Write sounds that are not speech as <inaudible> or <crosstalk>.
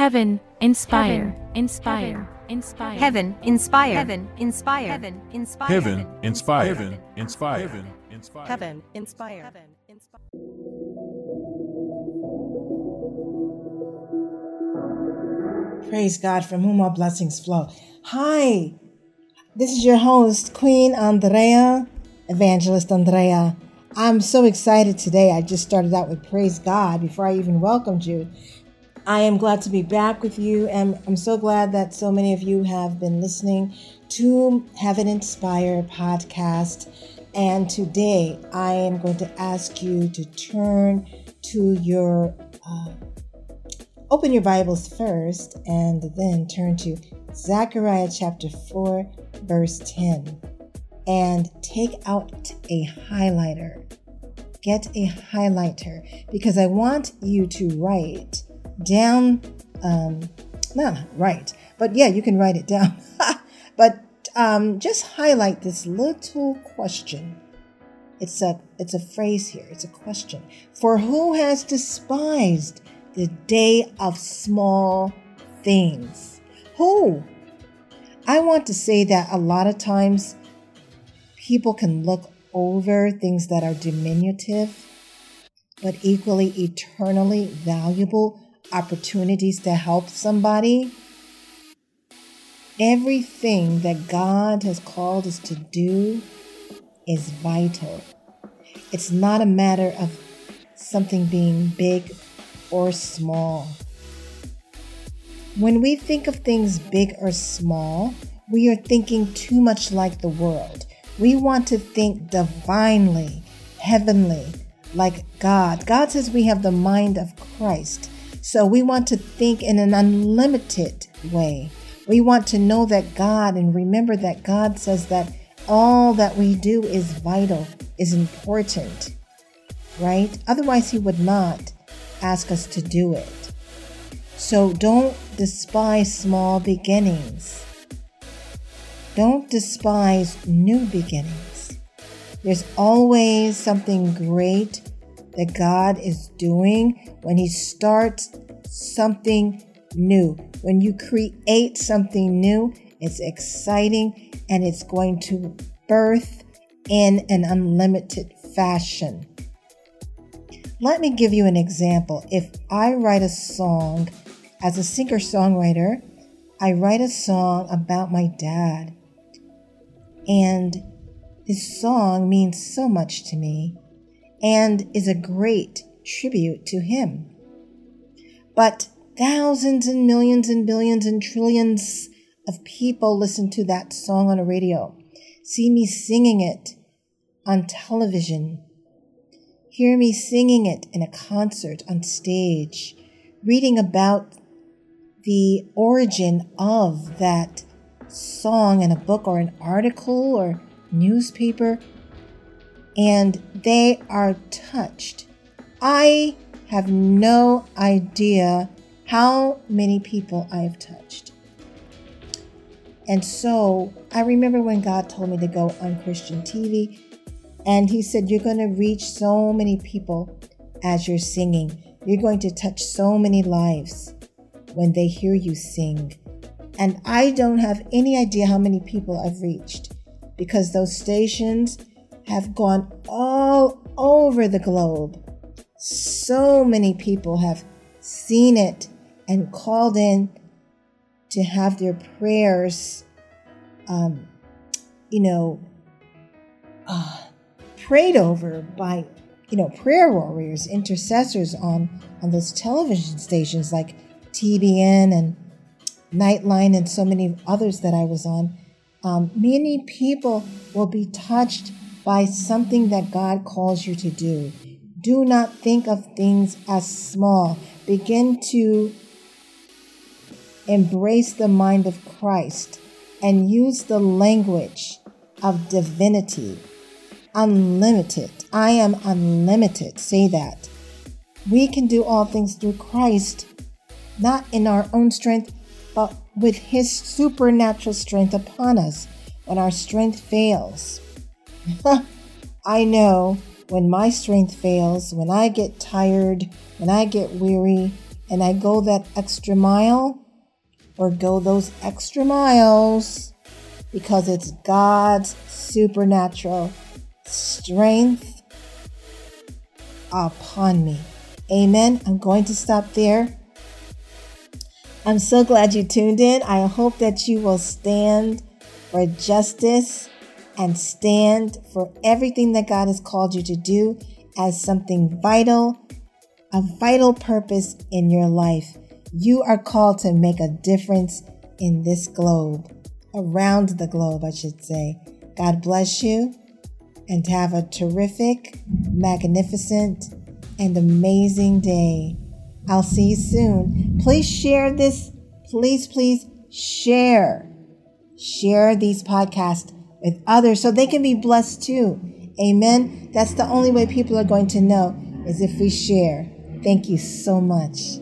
Heaven, inspire, inspire, inspire. Heaven, inspire. Heaven, inspire. Heaven, inspire. Heaven, inspire. Heaven, inspire. Heaven, inspire. Heaven, inspire. Heaven, inspire. Praise God, from whom all blessings flow. Hi, this is your host, Queen Andreyah, Evangelist Andreyah. I'm so excited today. I just started out with Praise God before I even welcomed you. I am glad to be back with you, and I'm so glad that so many of you have been listening to Heaven Inspire podcast. And today I am going to ask you to turn to your uh, Open your Bibles first and then turn to Zechariah chapter 4, verse 10, and take out a highlighter. Get a highlighter because I want you to write down, um, not write, but yeah, you can write it down. <laughs> but um, just highlight this little question. It's a it's a phrase here. It's a question. For who has despised the day of small things. Who? I want to say that a lot of times people can look over things that are diminutive, but equally eternally valuable opportunities to help somebody. Everything that God has called us to do is vital. It's not a matter of something being big or small. When we think of things big or small, we are thinking too much like the world. We want to think divinely, heavenly, like God. God says we have the mind of Christ. So we want to think in an unlimited way. We want to know that God and remember that God says that all that we do is vital, is important, right? Otherwise, He would not ask us to do it. So don't despise small beginnings. Don't despise new beginnings. There's always something great that God is doing when He starts something new. When you create something new, it's exciting and it's going to birth in an unlimited fashion. Let me give you an example. If I write a song as a singer songwriter, I write a song about my dad. And this song means so much to me and is a great tribute to him. But thousands and millions and billions and trillions of people listen to that song on a radio, see me singing it on television Hear me singing it in a concert on stage, reading about the origin of that song in a book or an article or newspaper, and they are touched. I have no idea how many people I have touched. And so I remember when God told me to go on Christian TV and he said, You're going to reach so many people as you're singing. You're going to touch so many lives when they hear you sing. And I don't have any idea how many people I've reached because those stations have gone all over the globe. So many people have seen it and called in to have their prayers, um, you know, uh, prayed over by you know prayer warriors intercessors on on those television stations like tbn and nightline and so many others that i was on um, many people will be touched by something that god calls you to do do not think of things as small begin to embrace the mind of christ and use the language of divinity unlimited. I am unlimited. Say that. We can do all things through Christ, not in our own strength, but with His supernatural strength upon us when our strength fails. I know when my strength fails, when I get tired, when I get weary, and I go that extra mile or go those extra miles because it's God's supernatural strength upon me. Amen. I'm going to stop there. I'm so glad you tuned in. I hope that you will stand for justice and stand for everything that God has called you to do as something vital, a vital purpose in your life. You are called to make a difference in this globe, around the globe, I should say. God bless you and have a terrific, magnificent, and amazing day. I'll see you soon. Please share this. Please, please share. Share these podcasts with others so they can be blessed too. Amen. That's the only way people are going to know is if we share. Thank you so much.